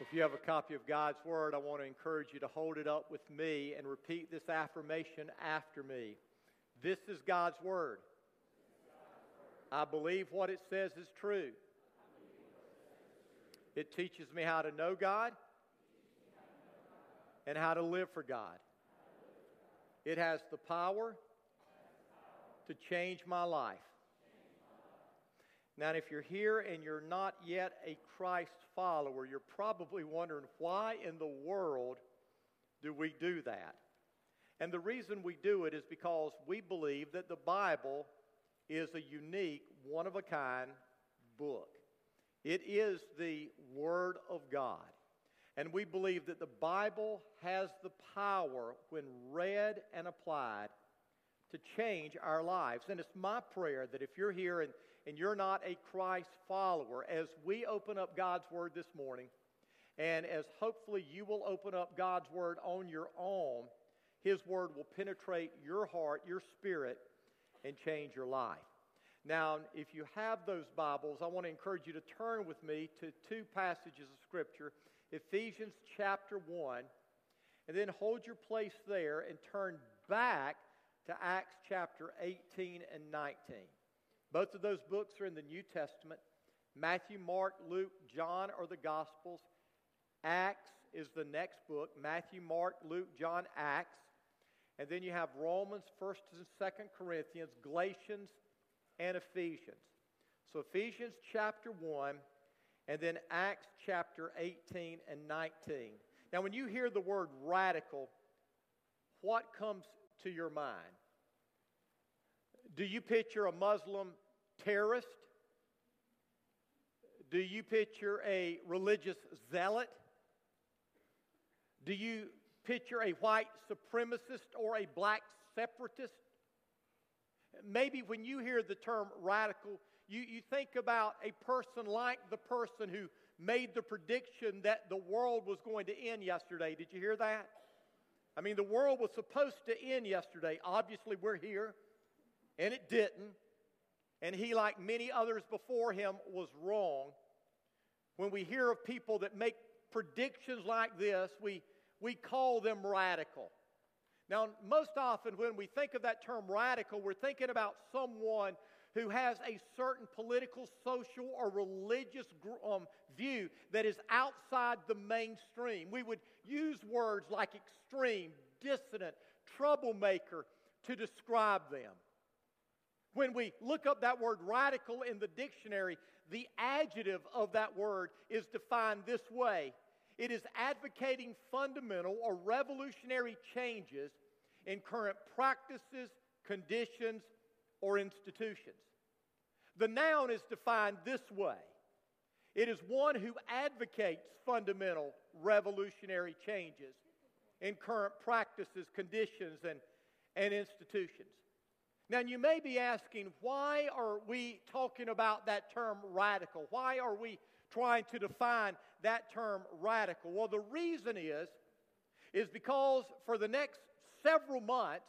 If you have a copy of God's Word, I want to encourage you to hold it up with me and repeat this affirmation after me. This is God's Word. I believe what it says is true. It teaches me how to know God and how to live for God. It has the power to change my life. Now, if you're here and you're not yet a Christ follower, you're probably wondering why in the world do we do that? And the reason we do it is because we believe that the Bible is a unique, one of a kind book. It is the Word of God. And we believe that the Bible has the power, when read and applied, to change our lives. And it's my prayer that if you're here and and you're not a Christ follower, as we open up God's Word this morning, and as hopefully you will open up God's Word on your own, His Word will penetrate your heart, your spirit, and change your life. Now, if you have those Bibles, I want to encourage you to turn with me to two passages of Scripture Ephesians chapter 1, and then hold your place there and turn back to Acts chapter 18 and 19. Both of those books are in the New Testament. Matthew, Mark, Luke, John are the Gospels. Acts is the next book Matthew, Mark, Luke, John, Acts. And then you have Romans, 1st and 2nd Corinthians, Galatians, and Ephesians. So Ephesians chapter 1, and then Acts chapter 18 and 19. Now, when you hear the word radical, what comes to your mind? Do you picture a Muslim terrorist? Do you picture a religious zealot? Do you picture a white supremacist or a black separatist? Maybe when you hear the term radical, you, you think about a person like the person who made the prediction that the world was going to end yesterday. Did you hear that? I mean, the world was supposed to end yesterday. Obviously, we're here and it didn't. And he, like many others before him, was wrong. When we hear of people that make predictions like this, we, we call them radical. Now, most often when we think of that term radical, we're thinking about someone who has a certain political, social, or religious um, view that is outside the mainstream. We would use words like extreme, dissident, troublemaker to describe them. When we look up that word radical in the dictionary, the adjective of that word is defined this way it is advocating fundamental or revolutionary changes in current practices, conditions, or institutions. The noun is defined this way it is one who advocates fundamental revolutionary changes in current practices, conditions, and, and institutions. Now, you may be asking, why are we talking about that term radical? Why are we trying to define that term radical? Well, the reason is, is because for the next several months,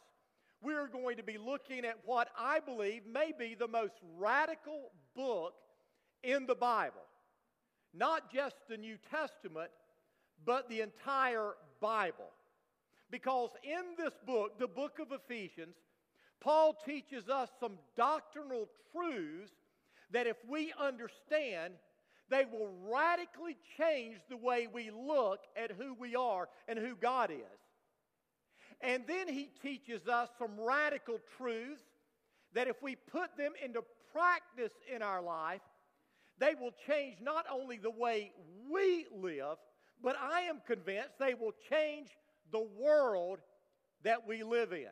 we're going to be looking at what I believe may be the most radical book in the Bible. Not just the New Testament, but the entire Bible. Because in this book, the book of Ephesians, Paul teaches us some doctrinal truths that if we understand, they will radically change the way we look at who we are and who God is. And then he teaches us some radical truths that if we put them into practice in our life, they will change not only the way we live, but I am convinced they will change the world that we live in.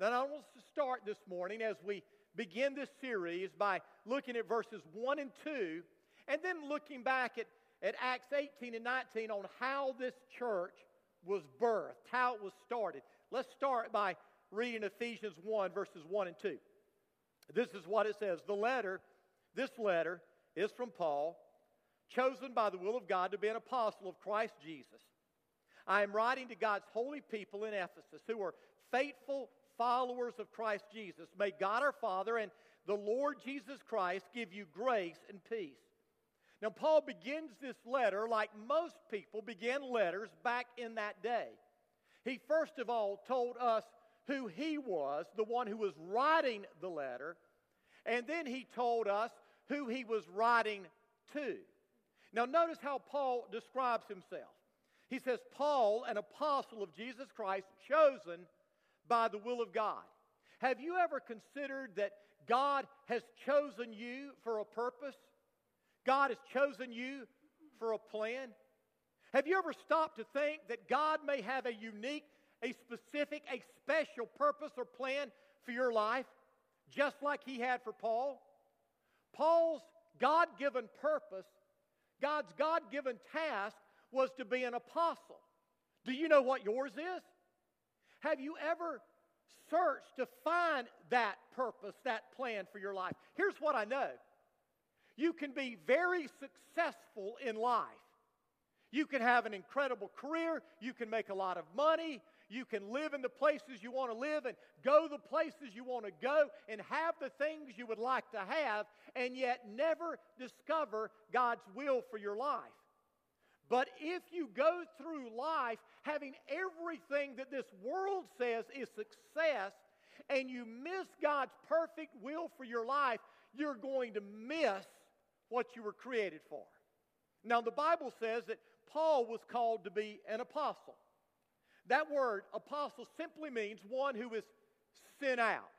Now, I want us to start this morning as we begin this series by looking at verses 1 and 2, and then looking back at, at Acts 18 and 19 on how this church was birthed, how it was started. Let's start by reading Ephesians 1, verses 1 and 2. This is what it says. The letter, this letter, is from Paul, chosen by the will of God to be an apostle of Christ Jesus. I am writing to God's holy people in Ephesus who are faithful followers of Christ Jesus. May God our Father and the Lord Jesus Christ give you grace and peace. Now, Paul begins this letter like most people began letters back in that day. He first of all told us who he was, the one who was writing the letter, and then he told us who he was writing to. Now, notice how Paul describes himself. He says, Paul, an apostle of Jesus Christ, chosen by the will of God. Have you ever considered that God has chosen you for a purpose? God has chosen you for a plan? Have you ever stopped to think that God may have a unique, a specific, a special purpose or plan for your life, just like He had for Paul? Paul's God given purpose, God's God given task was to be an apostle. Do you know what yours is? Have you ever searched to find that purpose, that plan for your life? Here's what I know you can be very successful in life. You can have an incredible career, you can make a lot of money, you can live in the places you want to live and go the places you want to go and have the things you would like to have, and yet never discover God's will for your life. But if you go through life having everything that this world says is success, and you miss God's perfect will for your life, you're going to miss what you were created for. Now, the Bible says that Paul was called to be an apostle. That word, apostle, simply means one who is sent out.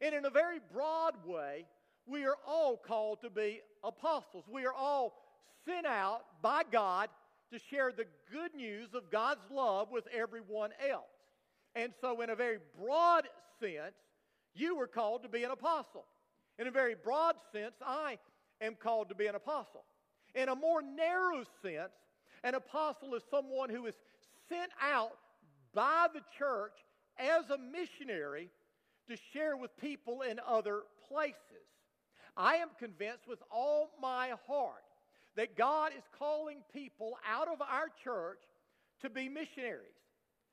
And in a very broad way, we are all called to be apostles. We are all sent out by God to share the good news of God's love with everyone else. And so, in a very broad sense, you were called to be an apostle. In a very broad sense, I am called to be an apostle. In a more narrow sense, an apostle is someone who is sent out by the church as a missionary to share with people in other places. I am convinced with all my heart that God is calling people out of our church to be missionaries.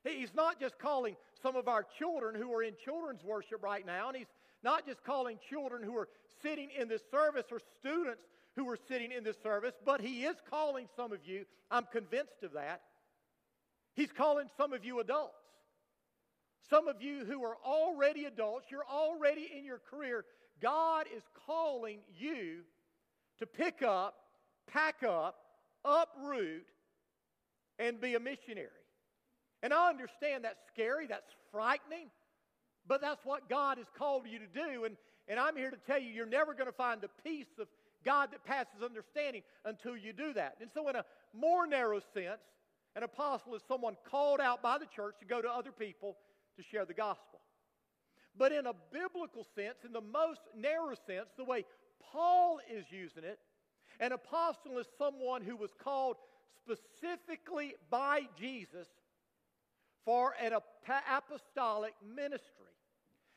He's not just calling some of our children who are in children's worship right now, and He's not just calling children who are sitting in this service or students who are sitting in this service, but He is calling some of you, I'm convinced of that. He's calling some of you adults. Some of you who are already adults, you're already in your career. God is calling you to pick up, pack up, uproot, and be a missionary. And I understand that's scary, that's frightening, but that's what God has called you to do. And, and I'm here to tell you, you're never going to find the peace of God that passes understanding until you do that. And so, in a more narrow sense, an apostle is someone called out by the church to go to other people to share the gospel. But in a biblical sense, in the most narrow sense, the way Paul is using it, an apostle is someone who was called specifically by Jesus for an apostolic ministry.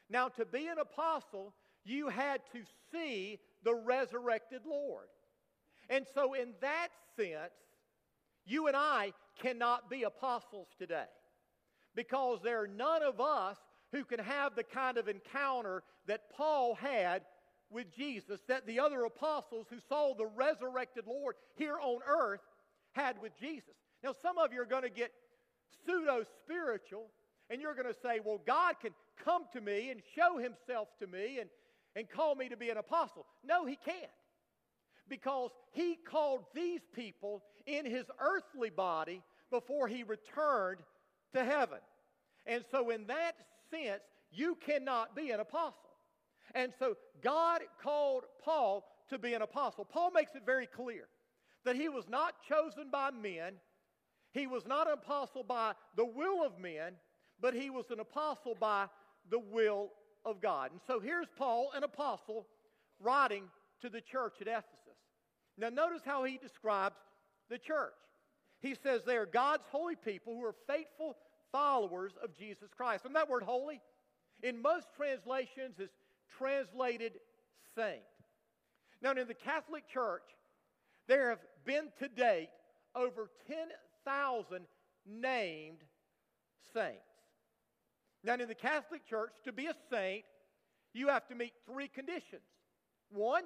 Now, to be an apostle, you had to see the resurrected Lord. And so, in that sense, you and I cannot be apostles today because there are none of us who can have the kind of encounter that Paul had with Jesus, that the other apostles who saw the resurrected Lord here on earth had with Jesus. Now, some of you are going to get pseudo spiritual and you're going to say, well, God can come to me and show himself to me and, and call me to be an apostle. No, he can't. Because he called these people in his earthly body before he returned to heaven. And so, in that sense, you cannot be an apostle. And so, God called Paul to be an apostle. Paul makes it very clear that he was not chosen by men, he was not an apostle by the will of men, but he was an apostle by the will of God. And so, here's Paul, an apostle, writing to the church at Ephesus. Now, notice how he describes the church. He says they are God's holy people who are faithful followers of Jesus Christ. And that word holy, in most translations, is translated saint. Now, in the Catholic Church, there have been to date over 10,000 named saints. Now, in the Catholic Church, to be a saint, you have to meet three conditions. One,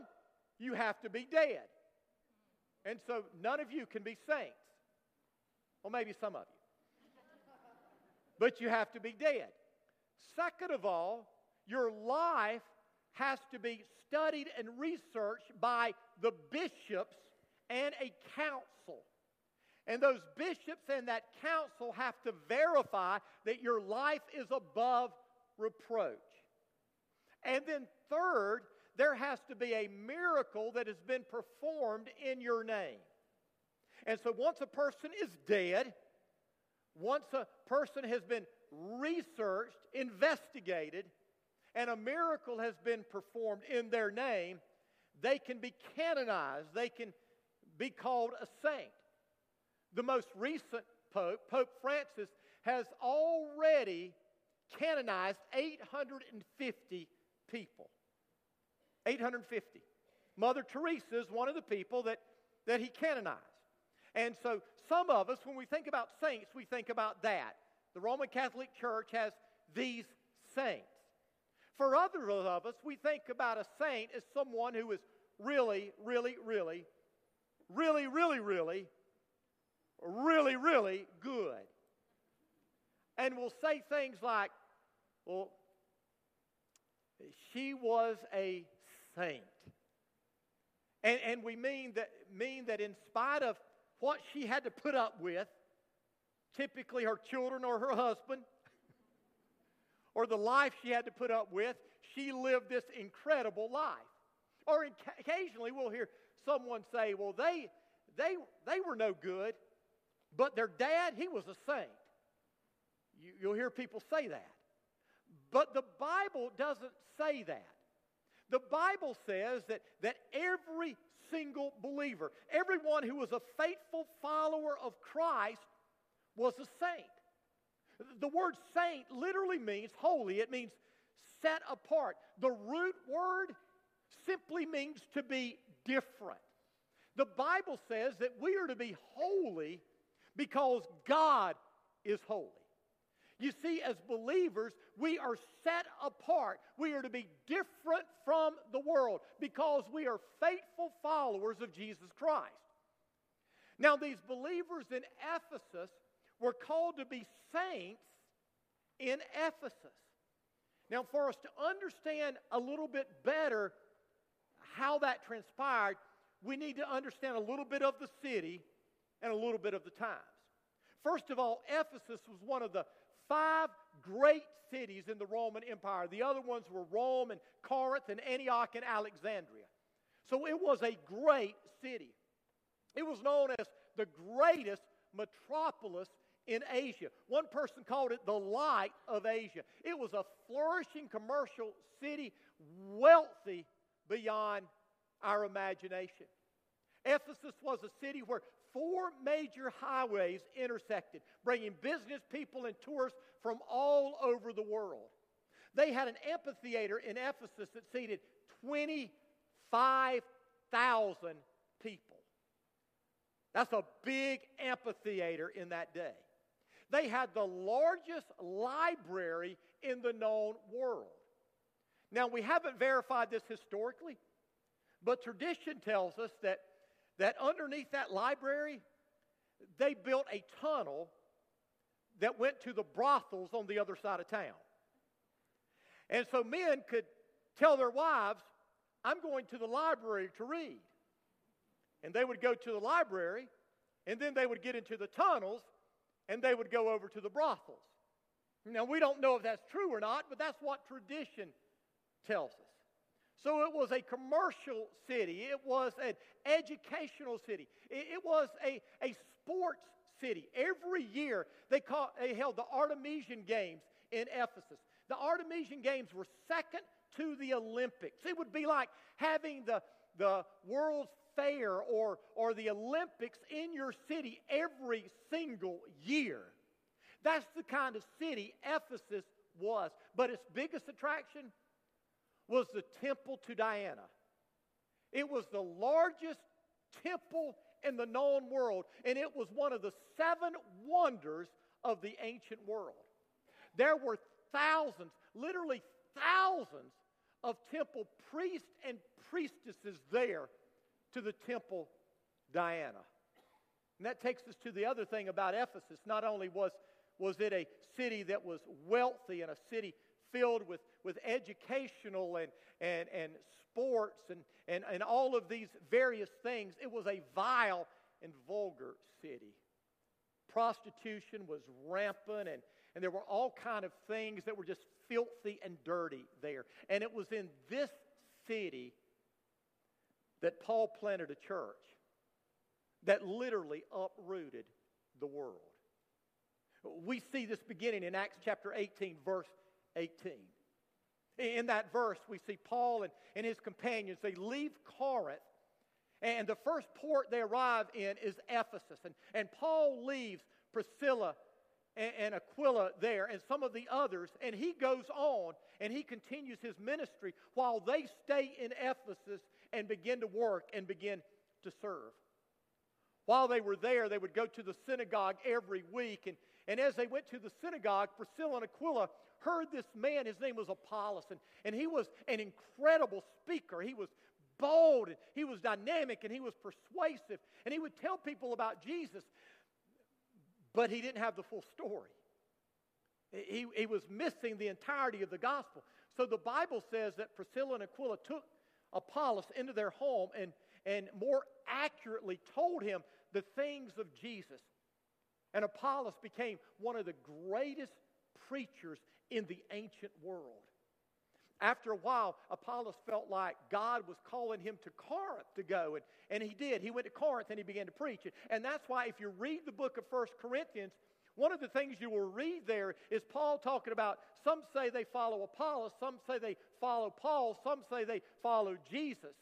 you have to be dead. And so none of you can be saints. Well, maybe some of you. but you have to be dead. Second of all, your life has to be studied and researched by the bishops and a council. And those bishops and that council have to verify that your life is above reproach. And then, third, there has to be a miracle that has been performed in your name. And so, once a person is dead, once a person has been researched, investigated, and a miracle has been performed in their name, they can be canonized. They can be called a saint. The most recent Pope, Pope Francis, has already canonized 850 people. 850. Mother Teresa is one of the people that, that he canonized. And so, some of us, when we think about saints, we think about that. The Roman Catholic Church has these saints. For others of us, we think about a saint as someone who is really, really, really, really, really, really, really, really good. And we'll say things like, well, she was a saint. And, and we mean that, mean that in spite of what she had to put up with, typically her children or her husband, or the life she had to put up with, she lived this incredible life. Or occasionally we'll hear someone say, well, they, they, they were no good, but their dad, he was a saint. You, you'll hear people say that. But the Bible doesn't say that. The Bible says that, that every single believer, everyone who was a faithful follower of Christ, was a saint. The word saint literally means holy, it means set apart. The root word simply means to be different. The Bible says that we are to be holy because God is holy. You see, as believers, we are set apart. We are to be different from the world because we are faithful followers of Jesus Christ. Now, these believers in Ephesus were called to be saints in Ephesus. Now, for us to understand a little bit better how that transpired, we need to understand a little bit of the city and a little bit of the times. First of all, Ephesus was one of the five great cities in the Roman Empire. The other ones were Rome and Corinth and Antioch and Alexandria. So it was a great city. It was known as the greatest metropolis in Asia. One person called it the light of Asia. It was a flourishing commercial city, wealthy beyond our imagination. Ephesus was a city where four major highways intersected, bringing business people and tourists from all over the world. They had an amphitheater in Ephesus that seated 25,000 people. That's a big amphitheater in that day. They had the largest library in the known world. Now, we haven't verified this historically, but tradition tells us that that underneath that library, they built a tunnel that went to the brothels on the other side of town. And so men could tell their wives, I'm going to the library to read. And they would go to the library, and then they would get into the tunnels, and they would go over to the brothels. Now, we don't know if that's true or not, but that's what tradition tells us. So it was a commercial city, it was an educational city, it, was a, a sports city. Every year they, call, they held the Artemision Games in Ephesus. The Artemision Games were second to the Olympics. It would be like having the, the World's Fair or, or the Olympics in your city every single year. That's the kind of city Ephesus was. But its biggest attraction was the temple to Diana. It was the largest temple in the known world, and it was one of the seven wonders of the ancient world. There were thousands, literally thousands, of temple priests and priestesses there to the temple Diana. And that takes us to the other thing about Ephesus. Not only was, was it a city that was wealthy and a city filled with, with educational and, and, and sports and, and, and all of these various things, it was a vile and vulgar city. Prostitution was rampant and, and there were all kind of things that were just filthy and dirty there. And it was in this city that Paul planted a church that literally uprooted the world. We see this beginning in Acts chapter 18, verse 18. In that verse, we see Paul and, and his companions, they leave Corinth, and the first port they arrive in is Ephesus. And, and Paul leaves Priscilla and, and Aquila there and some of the others, and he goes on and he continues his ministry while they stay in Ephesus and begin to work and begin to serve. While they were there, they would go to the synagogue every week. And, and as they went to the synagogue, Priscilla and Aquila heard this man. His name was Apollos. And, and he was an incredible speaker. He was bold, and he was dynamic, and he was persuasive. And he would tell people about Jesus but he didn't have the full story. He, he was missing the entirety of the gospel. So the Bible says that Priscilla and Aquila took Apollos into their home and, and more accurately told him the things of Jesus. And Apollos became one of the greatest preachers in the ancient world. After a while, Apollos felt like God was calling him to Corinth to go, and, and he did. He went to Corinth and he began to preach. And that's why, if you read the book of First Corinthians, one of the things you will read there is Paul talking about some say they follow Apollos, some say they follow Paul, some say they follow Jesus.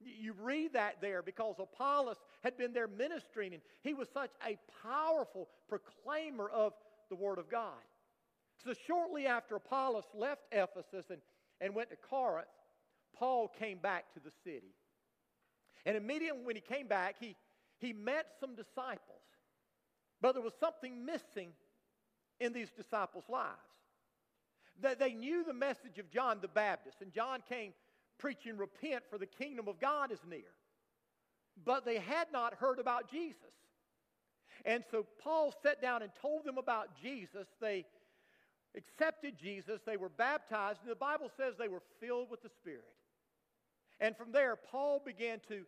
You read that there because Apollos had been there ministering, and he was such a powerful proclaimer of the Word of God. So, shortly after Apollos left Ephesus and and went to Corinth, Paul came back to the city. And immediately when he came back, he, he met some disciples. But there was something missing in these disciples' lives. That they knew the message of John the Baptist, and John came preaching, Repent, for the kingdom of God is near. But they had not heard about Jesus. And so Paul sat down and told them about Jesus. They accepted Jesus, they were baptized, and the Bible says they were filled with the Spirit. And from there, Paul began to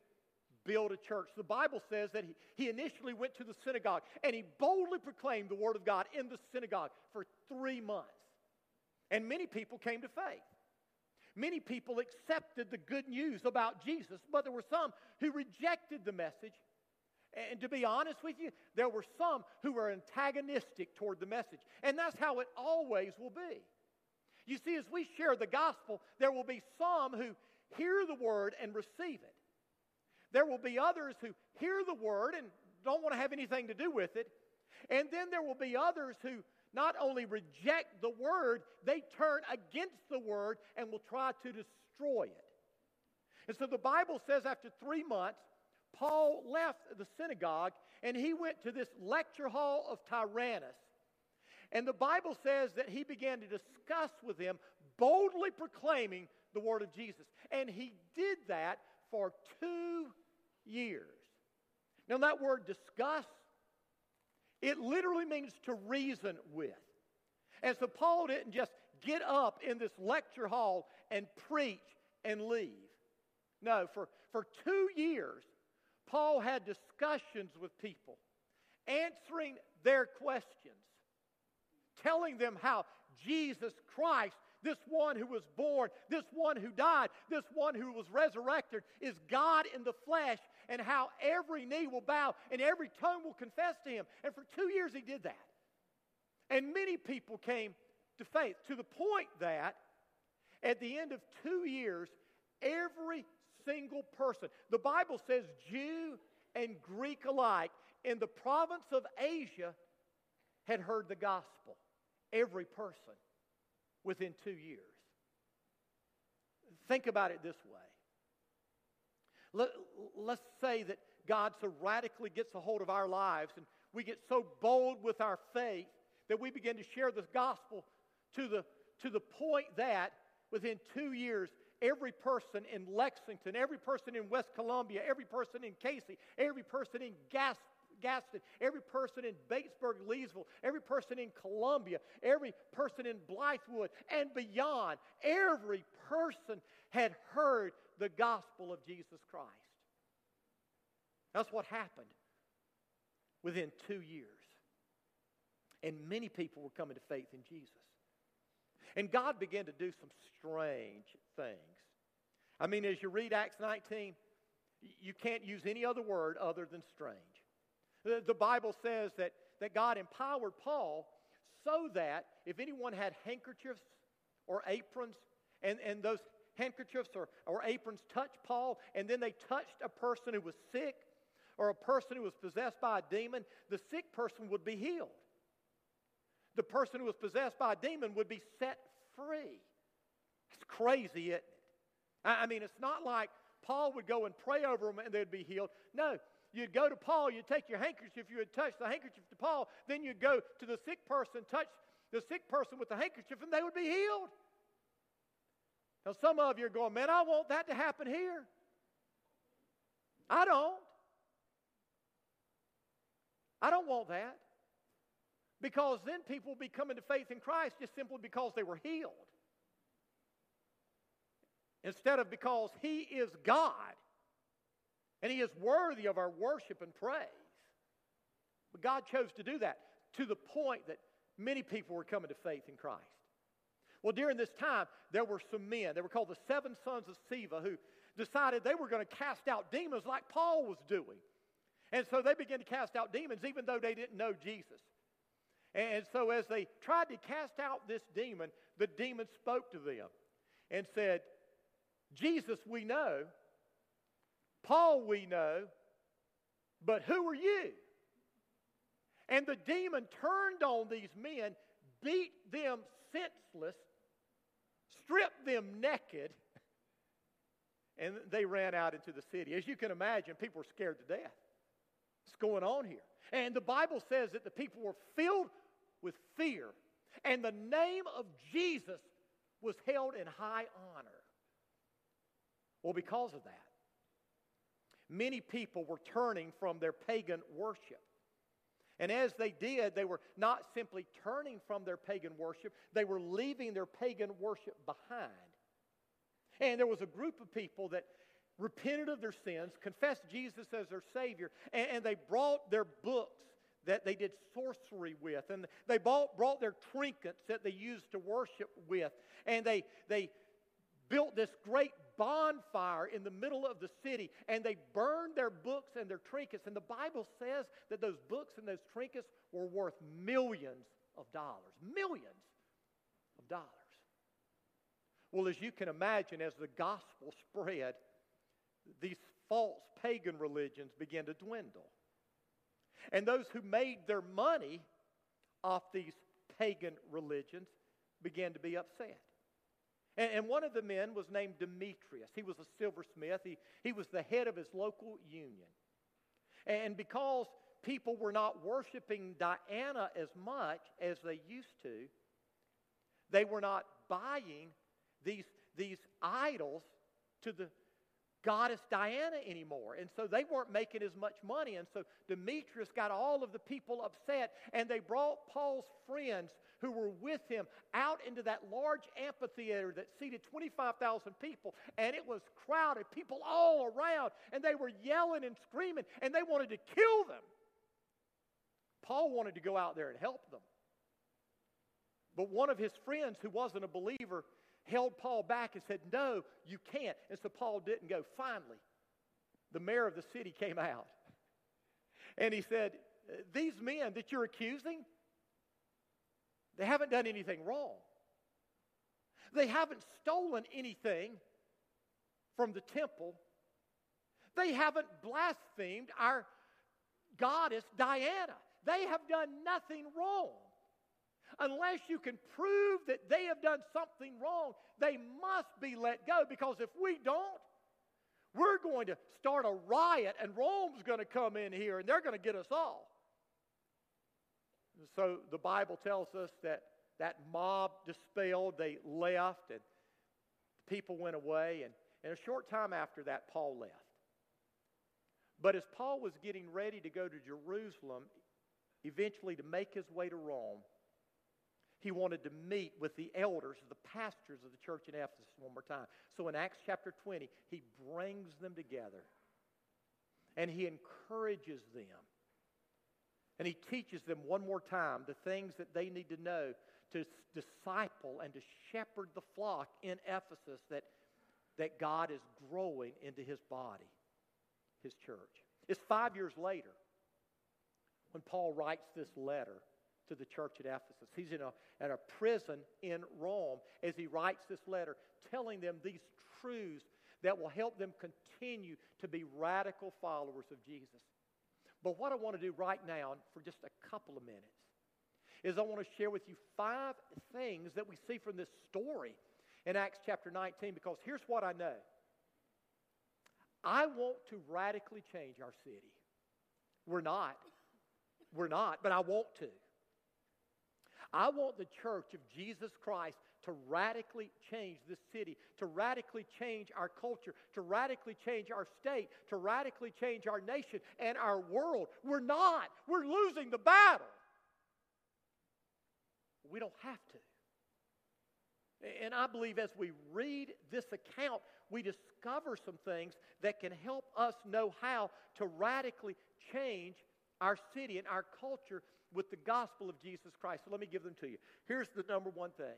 build a church. The Bible says that he, he initially went to the synagogue and he boldly proclaimed the Word of God in the synagogue for three months. And many people came to faith. Many people accepted the good news about Jesus, but there were some who rejected the message and to be honest with you, there were some who were antagonistic toward the message. And that's how it always will be. You see, as we share the gospel, there will be some who hear the word and receive it. There will be others who hear the word and don't want to have anything to do with it. And then there will be others who not only reject the word, they turn against the word and will try to destroy it. And so the Bible says after three months, Paul left the synagogue and he went to this lecture hall of Tyrannus. And the Bible says that he began to discuss with them, boldly proclaiming the word of Jesus. And he did that for two years. Now, that word discuss, it literally means to reason with. And so Paul didn't just get up in this lecture hall and preach and leave. No, for, for two years, Paul had discussions with people, answering their questions, telling them how Jesus Christ, this one who was born, this one who died, this one who was resurrected, is God in the flesh, and how every knee will bow and every tongue will confess to him. And for two years he did that. And many people came to faith to the point that at the end of two years, every single person. The Bible says Jew and Greek alike in the province of Asia had heard the gospel. Every person within two years. Think about it this way. Let, let's say that God so radically gets a hold of our lives and we get so bold with our faith that we begin to share the gospel to the, to the point that within two years every person in Lexington, every person in West Columbia, every person in Cayce, every person in Gas, Gaston, every person in Batesburg, Leesville, every person in Columbia, every person in Blythewood, and beyond, every person had heard the gospel of Jesus Christ. That's what happened within two years. And many people were coming to faith in Jesus. And God began to do some strange things. I mean, as you read Acts 19, you can't use any other word other than strange. The, Bible says that, that God empowered Paul so that if anyone had handkerchiefs or aprons, and, and those handkerchiefs or, or aprons touched Paul, and then they touched a person who was sick or a person who was possessed by a demon, the sick person would be healed. The person who was possessed by a demon would be set free. It's crazy, isn't it? I mean, it's not like Paul would go and pray over them and they'd be healed. No, you'd go to Paul, you'd take your handkerchief, you would touch the handkerchief to Paul, then you'd go to the sick person, touch the sick person with the handkerchief, and they would be healed. Now, some of you are going, man, I want that to happen here. I don't. I don't want that. Because then people will be coming to faith in Christ just simply because they were healed. Instead of because He is God and He is worthy of our worship and praise. But God chose to do that to the point that many people were coming to faith in Christ. Well, during this time, there were some men, they were called the seven sons of Sceva, who decided they were going to cast out demons like Paul was doing. And so they began to cast out demons even though they didn't know Jesus. And so as they tried to cast out this demon, the demon spoke to them and said, Jesus we know, Paul we know, but who are you? And the demon turned on these men, beat them senseless, stripped them naked, and they ran out into the city. As you can imagine, people were scared to death. What's going on here? And the Bible says that the people were filled with fear, and the name of Jesus was held in high honor. Well, because of that, many people were turning from their pagan worship. And as they did, they were not simply turning from their pagan worship, they were leaving their pagan worship behind. And there was a group of people that repented of their sins, confessed Jesus as their Savior, and, and they brought their books that they did sorcery with, and they bought, brought their trinkets that they used to worship with, and they, they built this great bonfire in the middle of the city, and they burned their books and their trinkets. And the Bible says that those books and those trinkets were worth millions of dollars. Millions of dollars. Well, as you can imagine, as the gospel spread, these false pagan religions began to dwindle. And those who made their money off these pagan religions began to be upset. And, and, one of the men was named Demetrius. He was a silversmith, he, he was the head of his local union. And because people were not worshiping Diana as much as they used to, they were not buying these, these idols to the goddess Diana anymore. And so they weren't making as much money. And so Demetrius got all of the people upset, and they brought Paul's friends who were with him out into that large amphitheater that seated 25,000 people, and it was crowded, people all around, and they were yelling and screaming, and they wanted to kill them. Paul wanted to go out there and help them. But one of his friends who wasn't a believer held Paul back and said, No, you can't. And so Paul didn't go. Finally, the mayor of the city came out. And he said, These men that you're accusing, they haven't done anything wrong. They haven't stolen anything from the temple. They haven't blasphemed our goddess Diana. They have done nothing wrong unless you can prove that they have done something wrong, they must be let go because if we don't, we're going to start a riot and Rome's going to come in here and they're going to get us all. So the Bible tells us that that mob dispelled, they left, and people went away, and, and a short time after that, Paul left. But as Paul was getting ready to go to Jerusalem, eventually to make his way to Rome, he wanted to meet with the elders, the pastors of the church in Ephesus one more time. So in Acts chapter 20, he brings them together and he encourages them. And he teaches them one more time the things that they need to know to disciple and to shepherd the flock in Ephesus that, that God is growing into his body, his church. It's five years later when Paul writes this letter to the church at Ephesus. He's in a, at a prison in Rome as he writes this letter, telling them these truths that will help them continue to be radical followers of Jesus. But what I want to do right now, for just a couple of minutes, is I want to share with you five things that we see from this story in Acts chapter 19 because here's what I know. I want to radically change our city. We're not. We're not, but I want to. I want the church of Jesus Christ to radically change this city, to radically change our culture, to radically change our state, to radically change our nation and our world. We're not. We're losing the battle. We don't have to. And I believe as we read this account, we discover some things that can help us know how to radically change our city and our culture with the gospel of Jesus Christ. So let me give them to you. Here's the number one thing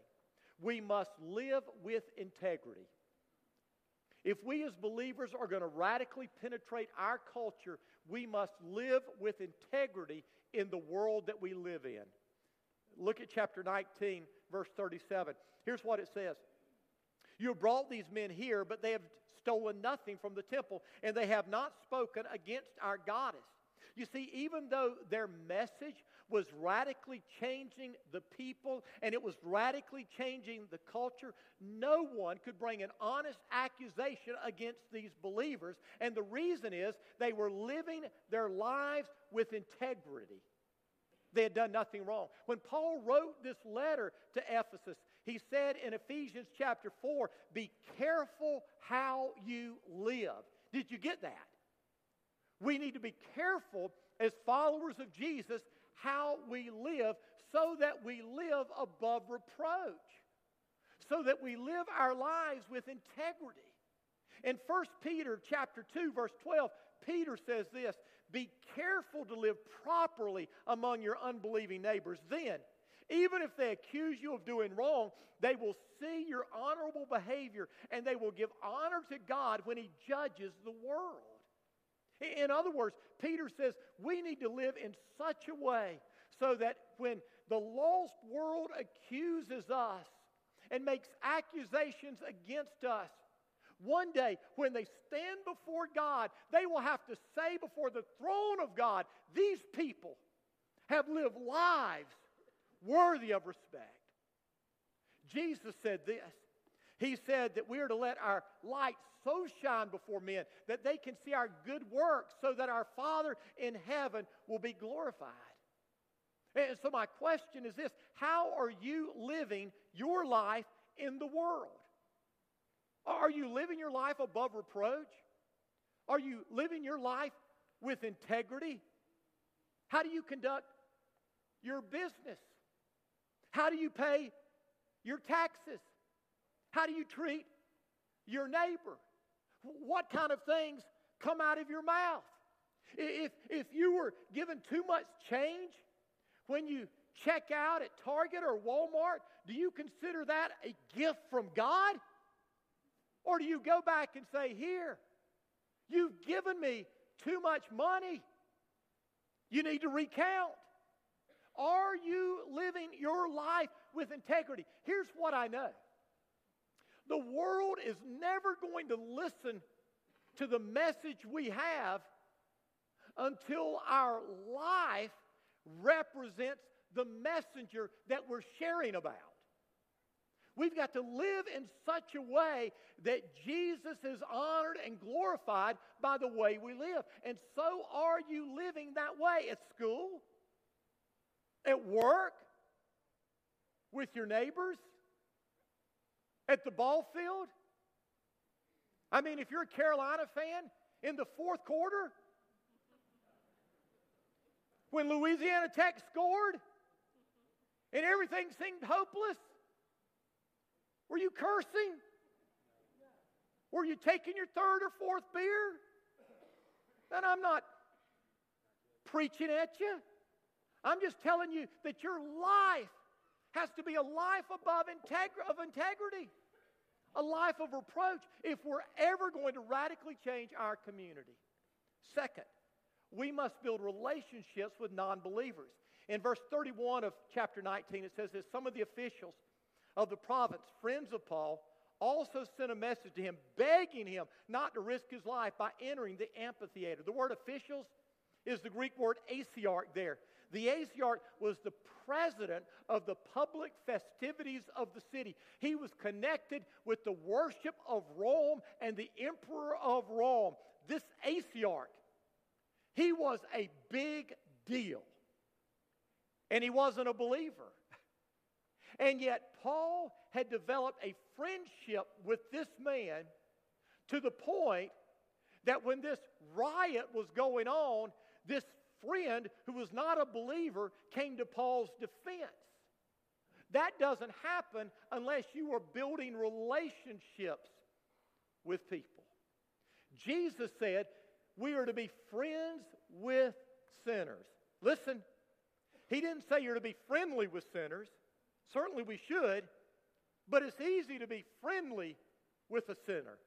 we must live with integrity. If we as believers are going to radically penetrate our culture, we must live with integrity in the world that we live in. Look at chapter 19, verse 37. Here's what it says You brought these men here, but they have stolen nothing from the temple, and they have not spoken against our goddess. You see, even though their message was radically changing the people and it was radically changing the culture, no one could bring an honest accusation against these believers. And the reason is they were living their lives with integrity. They had done nothing wrong. When Paul wrote this letter to Ephesus, he said in Ephesians chapter 4 be careful how you live. Did you get that? We need to be careful as followers of Jesus how we live so that we live above reproach, so that we live our lives with integrity. In 1 Peter chapter 2 verse 12, Peter says this, be careful to live properly among your unbelieving neighbors. Then, even if they accuse you of doing wrong, they will see your honorable behavior and they will give honor to God when He judges the world. In other words, Peter says we need to live in such a way so that when the lost world accuses us and makes accusations against us, one day when they stand before God, they will have to say before the throne of God, these people have lived lives worthy of respect. Jesus said this. He said that we are to let our light so shine before men that they can see our good works so that our Father in heaven will be glorified. And so, my question is this How are you living your life in the world? Are you living your life above reproach? Are you living your life with integrity? How do you conduct your business? How do you pay your taxes? How do you treat your neighbor? what kind of things come out of your mouth. If, if you were given too much change when you check out at Target or Walmart, do you consider that a gift from God? Or do you go back and say, Here, you've given me too much money. You need to recount. Are you living your life with integrity? Here's what I know the world is never going to listen to the message we have until our life represents the messenger that we're sharing about. We've got to live in such a way that Jesus is honored and glorified by the way we live. And so are you living that way at school, at work, with your neighbors, at the ball field, I mean, if you're a Carolina fan, in the fourth quarter, when Louisiana Tech scored and everything seemed hopeless, were you cursing? Were you taking your third or fourth beer? And I'm not preaching at you. I'm just telling you that your life has to be a life above of integrity, a life of reproach if we're ever going to radically change our community. Second, we must build relationships with non believers. In verse 31 of chapter 19, it says this Some of the officials of the province, friends of Paul, also sent a message to him, begging him not to risk his life by entering the amphitheater. The word officials is the Greek word asiarch there. The asiarch was the president of the public festivities of the city. He was connected with the worship of Rome and the emperor of Rome. This asiarch, he was a big deal. And he wasn't a believer. And yet, Paul had developed a friendship with this man to the point that when this riot was going on, this friend who was not a believer came to Paul's defense. That doesn't happen unless you are building relationships with people. Jesus said, We are to be friends with sinners. Listen, he didn't say you're to be friendly with sinners. Certainly we should, but it's easy to be friendly with a sinner.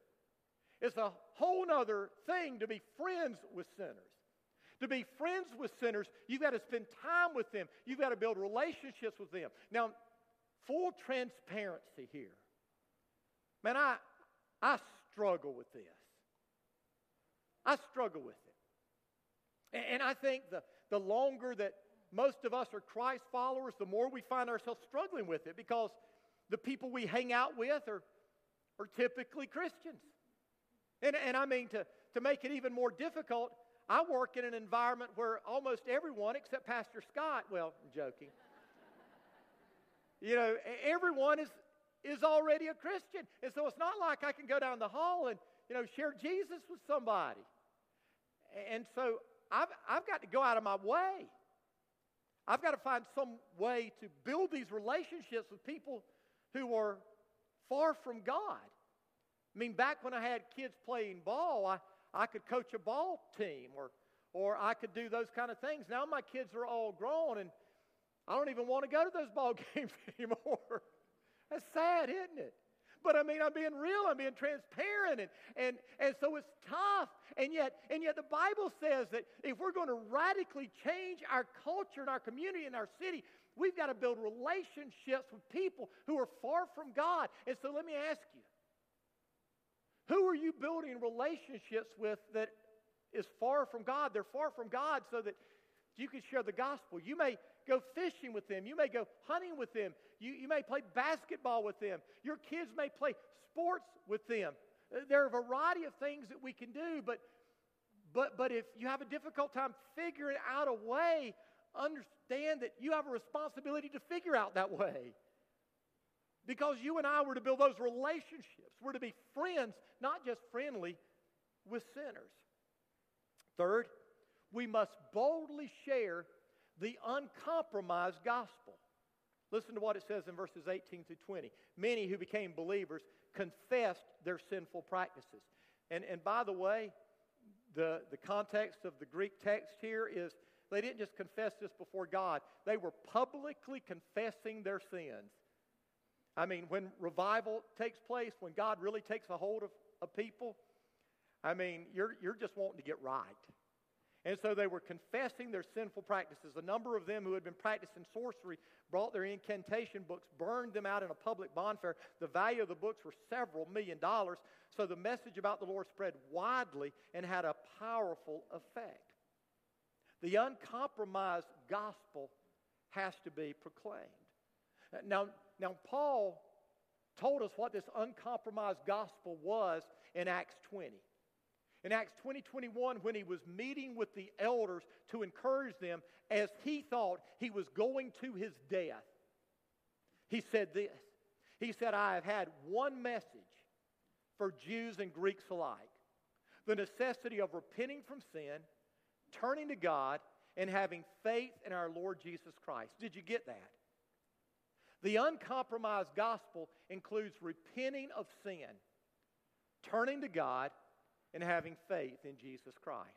It's a whole other thing to be friends with sinners. To be friends with sinners, you've got to spend time with them. You've got to build relationships with them. Now, full transparency here. Man, I, I struggle with this. I struggle with it. And, and I think the, the longer that most of us are Christ followers, the more we find ourselves struggling with it because the people we hang out with are, are typically Christians. And, and I mean, to, to make it even more difficult, I work in an environment where almost everyone, except Pastor Scott, well, I'm joking, you know, everyone is, is already a Christian. And so it's not like I can go down the hall and, you know, share Jesus with somebody. And so I've, I've got to go out of my way. I've got to find some way to build these relationships with people who are far from God. I mean, back when I had kids playing ball, I, I could coach a ball team or, or I could do those kind of things. Now my kids are all grown and I don't even want to go to those ball games anymore. That's sad, isn't it? But I mean, I'm being real, I'm being transparent, and, and, and so it's tough. And yet, and yet the Bible says that if we're going to radically change our culture and our community and our city, we've got to build relationships with people who are far from God. And so let me ask you, who are you building relationships with that is far from God? They're far from God so that you can share the gospel. You may go fishing with them. You may go hunting with them. You, you may play basketball with them. Your kids may play sports with them. Uh, there are a variety of things that we can do, but, but, but if you have a difficult time figuring out a way, understand that you have a responsibility to figure out that way. Because you and I were to build those relationships. We're to be friends, not just friendly with sinners. Third, we must boldly share the uncompromised gospel. Listen to what it says in verses 18 through 20. Many who became believers confessed their sinful practices. And, and by the way, the, the context of the Greek text here is they didn't just confess this before God, they were publicly confessing their sins. I mean, when revival takes place, when God really takes a hold of, of people, I mean, you're, you're just wanting to get right. And so they were confessing their sinful practices. A number of them who had been practicing sorcery brought their incantation books, burned them out in a public bonfire. The value of the books were several million dollars. So the message about the Lord spread widely and had a powerful effect. The uncompromised gospel has to be proclaimed. Now, now Paul told us what this uncompromised gospel was in Acts 20. In Acts 20 21, when he was meeting with the elders to encourage them as he thought he was going to his death, he said this. He said, I have had one message for Jews and Greeks alike. The necessity of repenting from sin, turning to God, and having faith in our Lord Jesus Christ. Did you get that? The uncompromised gospel includes repenting of sin, turning to God, and having faith in Jesus Christ.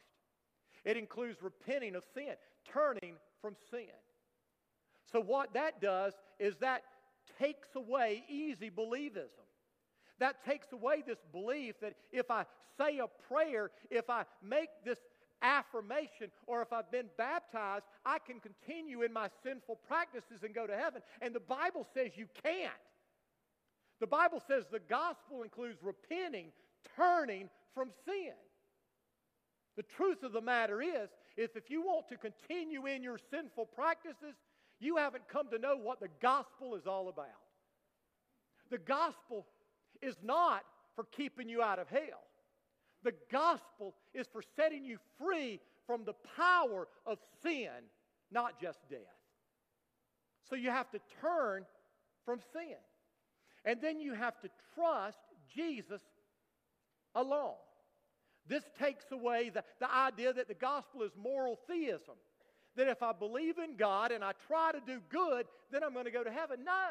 It includes repenting of sin, turning from sin. So, what that does is that takes away easy believism. That takes away this belief that if I say a prayer, if I make this affirmation, or if I've been baptized, I can continue in my sinful practices and go to heaven. And the Bible says you can't. The Bible says the gospel includes repenting, turning from sin. The truth of the matter is, is if you want to continue in your sinful practices, you haven't come to know what the gospel is all about. The gospel is not for keeping you out of hell. The gospel is for setting you free from the power of sin, not just death. So you have to turn from sin. And then you have to trust Jesus alone. This takes away the, the idea that the gospel is moral theism. That if I believe in God and I try to do good, then I'm going to go to heaven. No.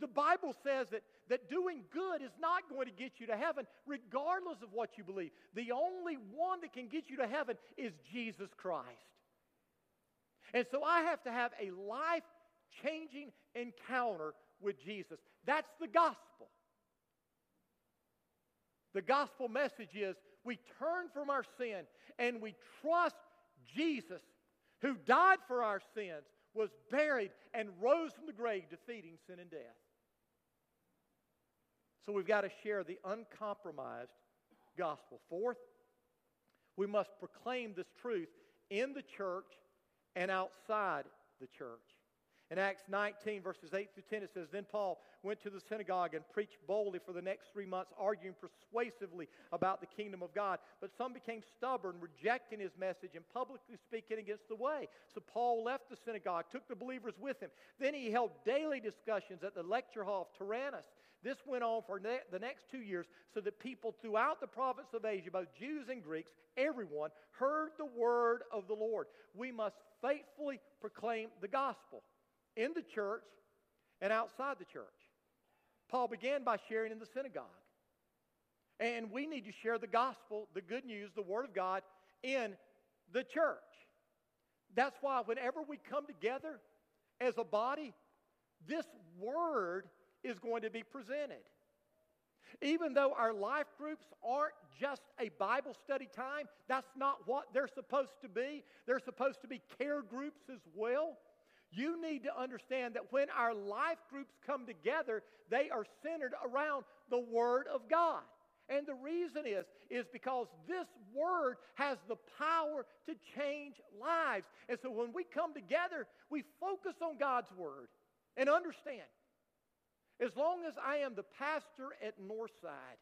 The Bible says that, that doing good is not going to get you to heaven, regardless of what you believe. The only one that can get you to heaven is Jesus Christ. And so I have to have a life changing encounter with Jesus. That's the gospel. The gospel message is we turn from our sin and we trust Jesus, who died for our sins, was buried, and rose from the grave, defeating sin and death. So we've got to share the uncompromised gospel. Fourth, we must proclaim this truth in the church and outside the church. In Acts 19, verses 8 through 10, it says, Then Paul went to the synagogue and preached boldly for the next three months, arguing persuasively about the kingdom of God. But some became stubborn, rejecting his message and publicly speaking against the way. So Paul left the synagogue, took the believers with him. Then he held daily discussions at the lecture hall of Tyrannus. This went on for ne- the next two years so that people throughout the province of Asia, both Jews and Greeks, everyone, heard the word of the Lord. We must faithfully proclaim the gospel in the church and outside the church. Paul began by sharing in the synagogue. And we need to share the gospel, the good news, the word of God in the church. That's why whenever we come together as a body, this word is going to be presented. Even though our life groups aren't just a Bible study time, that's not what they're supposed to be. They're supposed to be care groups as well. You need to understand that when our life groups come together, they are centered around the Word of God. And the reason is, is because this word has the power to change lives. And so when we come together, we focus on God's word and understand. As long as I am the pastor at Northside,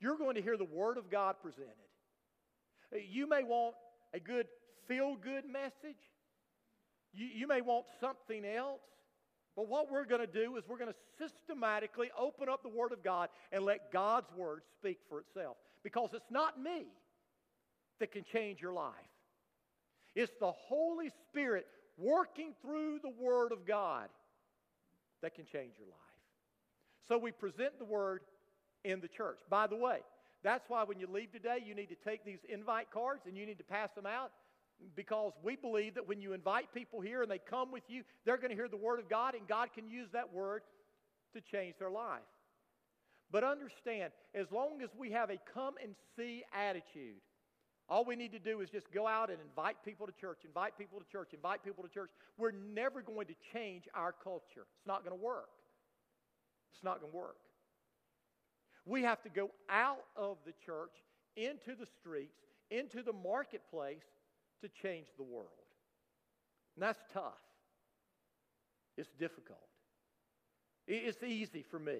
you're going to hear the word of God presented. You may want a good feel good message. You, you may want something else. But what we're going to do is we're going to systematically open up the Word of God and let God's Word speak for itself. Because it's not me that can change your life, it's the Holy Spirit working through the Word of God that can change your life. So we present the Word in the church. By the way, that's why when you leave today, you need to take these invite cards and you need to pass them out because we believe that when you invite people here and they come with you, they're going to hear the Word of God, and God can use that Word to change their life. But understand, as long as we have a come and see attitude, all we need to do is just go out and invite people to church, invite people to church, invite people to church. We're never going to change our culture. It's not going to work. It's not going to work. We have to go out of the church into the streets, into the marketplace, to change the world. And that's tough. It's difficult. It's easy for me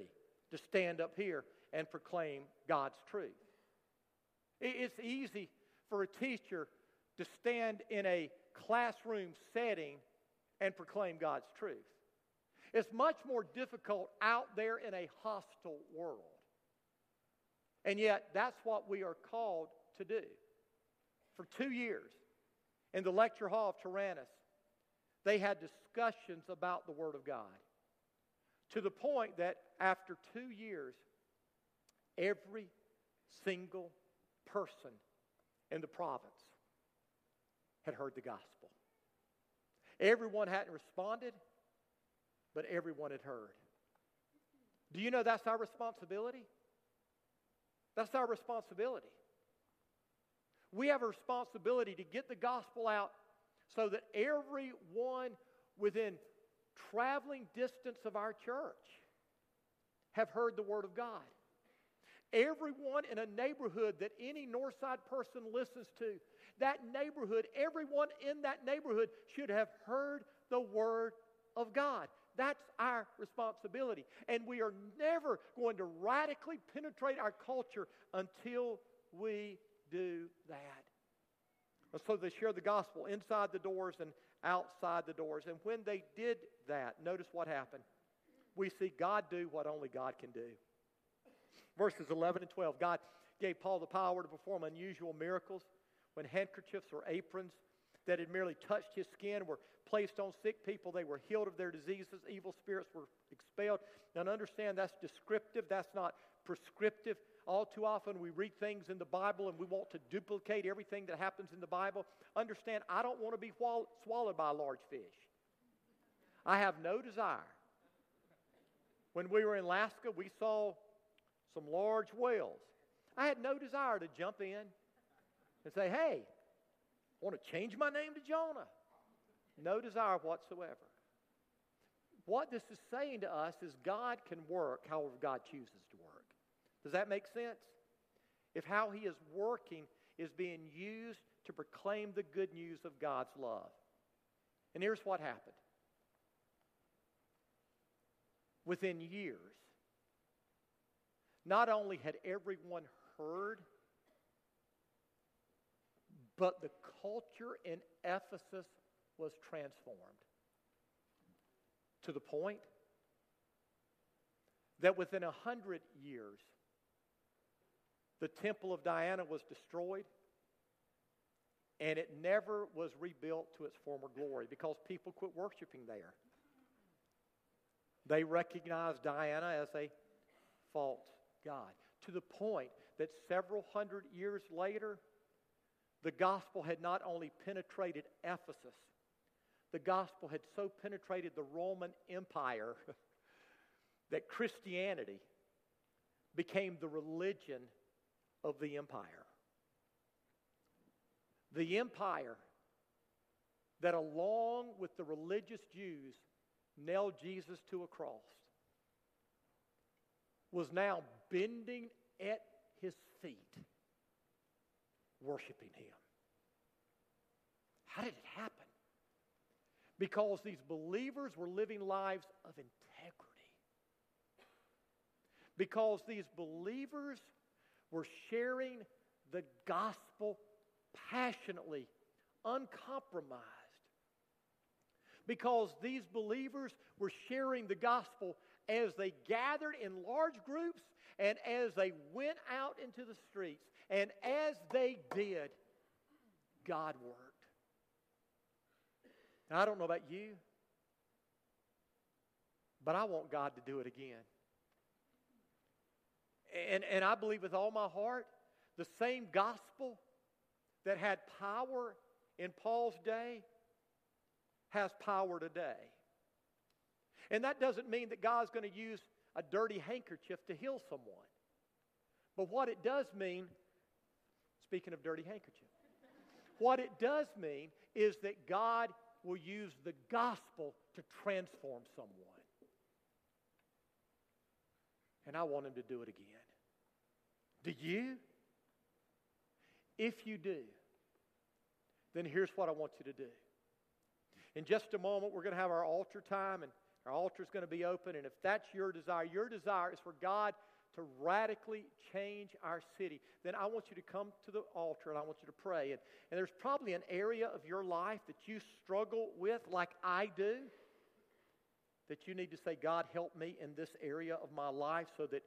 to stand up here and proclaim God's truth. It's easy for a teacher to stand in a classroom setting and proclaim God's truth. It's much more difficult out there in a hostile world. And yet, that's what we are called to do. For two years, in the lecture hall of Tyrannus, they had discussions about the Word of God to the point that after two years, every single person in the province had heard the gospel. Everyone hadn't responded, but everyone had heard. Do you know that's our responsibility? That's our responsibility. We have a responsibility to get the gospel out so that everyone within traveling distance of our church have heard the word of God. Everyone in a neighborhood that any Northside person listens to, that neighborhood, everyone in that neighborhood should have heard the word of God. That's our responsibility. And we are never going to radically penetrate our culture until we do that. And so they share the gospel inside the doors and outside the doors. And when they did that, notice what happened. We see God do what only God can do. Verses 11 and 12 God gave Paul the power to perform unusual miracles when handkerchiefs or aprons that had merely touched his skin were placed on sick people. They were healed of their diseases. Evil spirits were expelled. Now, understand that's descriptive, that's not prescriptive. All too often, we read things in the Bible and we want to duplicate everything that happens in the Bible. Understand, I don't want to be swallowed by a large fish. I have no desire. When we were in Alaska, we saw some large whales. I had no desire to jump in and say, hey, I want to change my name to Jonah. No desire whatsoever. What this is saying to us is God can work however God chooses to. Does that make sense? If how He is working is being used to proclaim the good news of God's love. And here's what happened. Within years, not only had everyone heard, but the culture in Ephesus was transformed to the point that within a hundred years, the temple of Diana was destroyed and it never was rebuilt to its former glory because people quit worshiping there. They recognized Diana as a false God to the point that several hundred years later, the gospel had not only penetrated Ephesus, the gospel had so penetrated the Roman Empire that Christianity became the religion of the empire. The empire that, along with the religious Jews, nailed Jesus to a cross was now bending at his feet, worshiping him. How did it happen? Because these believers were living lives of integrity. Because these believers were sharing the gospel passionately, uncompromised. Because these believers were sharing the gospel as they gathered in large groups and as they went out into the streets. And as they did, God worked. Now, I don't know about you, but I want God to do it again. And, and I believe with all my heart, the same gospel that had power in Paul's day has power today. And that doesn't mean that God's going to use a dirty handkerchief to heal someone. But what it does mean, speaking of dirty handkerchief, what it does mean is that God will use the gospel to transform someone. And I want him to do it again. Do you? If you do, then here's what I want you to do. In just a moment, we're going to have our altar time, and our altar is going to be open. And if that's your desire, your desire is for God to radically change our city, then I want you to come to the altar and I want you to pray. And, and there's probably an area of your life that you struggle with, like I do, that you need to say, God, help me in this area of my life so that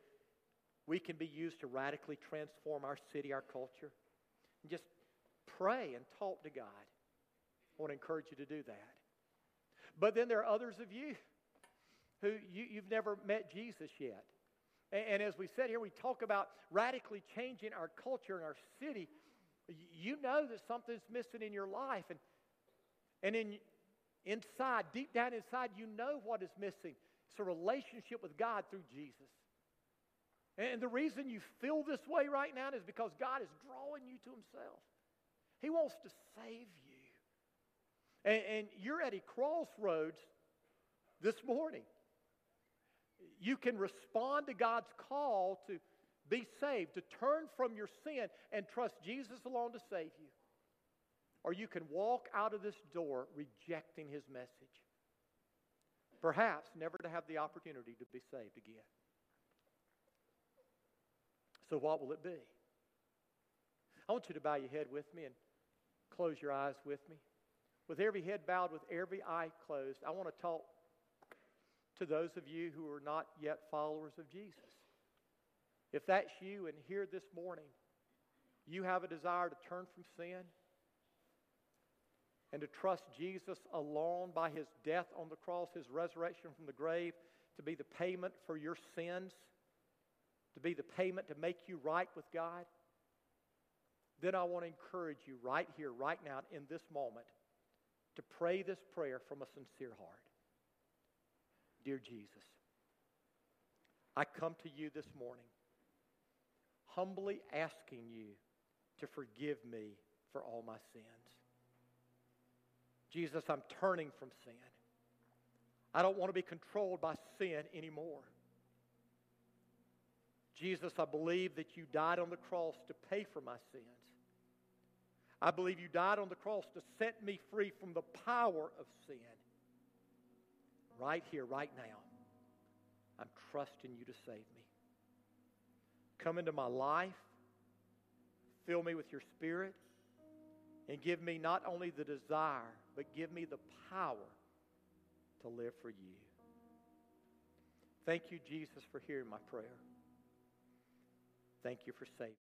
we can be used to radically transform our city, our culture. And just pray and talk to God. I want to encourage you to do that. But then there are others of you who you, you've never met Jesus yet. And, and as we said here, we talk about radically changing our culture and our city. You know that something's missing in your life. And, and in, inside, deep down inside, you know what is missing. It's a relationship with God through Jesus. And the reason you feel this way right now is because God is drawing you to Himself. He wants to save you. And, and you're at a crossroads this morning. You can respond to God's call to be saved, to turn from your sin and trust Jesus alone to save you. Or you can walk out of this door rejecting his message. Perhaps never to have the opportunity to be saved again. So, what will it be? I want you to bow your head with me and close your eyes with me. With every head bowed, with every eye closed, I want to talk to those of you who are not yet followers of Jesus. If that's you and here this morning, you have a desire to turn from sin and to trust Jesus alone by his death on the cross, his resurrection from the grave, to be the payment for your sins, to be the payment to make you right with God, then I want to encourage you right here, right now, in this moment, to pray this prayer from a sincere heart. Dear Jesus, I come to you this morning humbly asking you to forgive me for all my sins. Jesus, I'm turning from sin. I don't want to be controlled by sin anymore. Jesus, I believe that you died on the cross to pay for my sins. I believe you died on the cross to set me free from the power of sin. Right here, right now, I'm trusting you to save me. Come into my life, fill me with your spirit, and give me not only the desire, but give me the power to live for you. Thank you, Jesus, for hearing my prayer. Thank you for saving.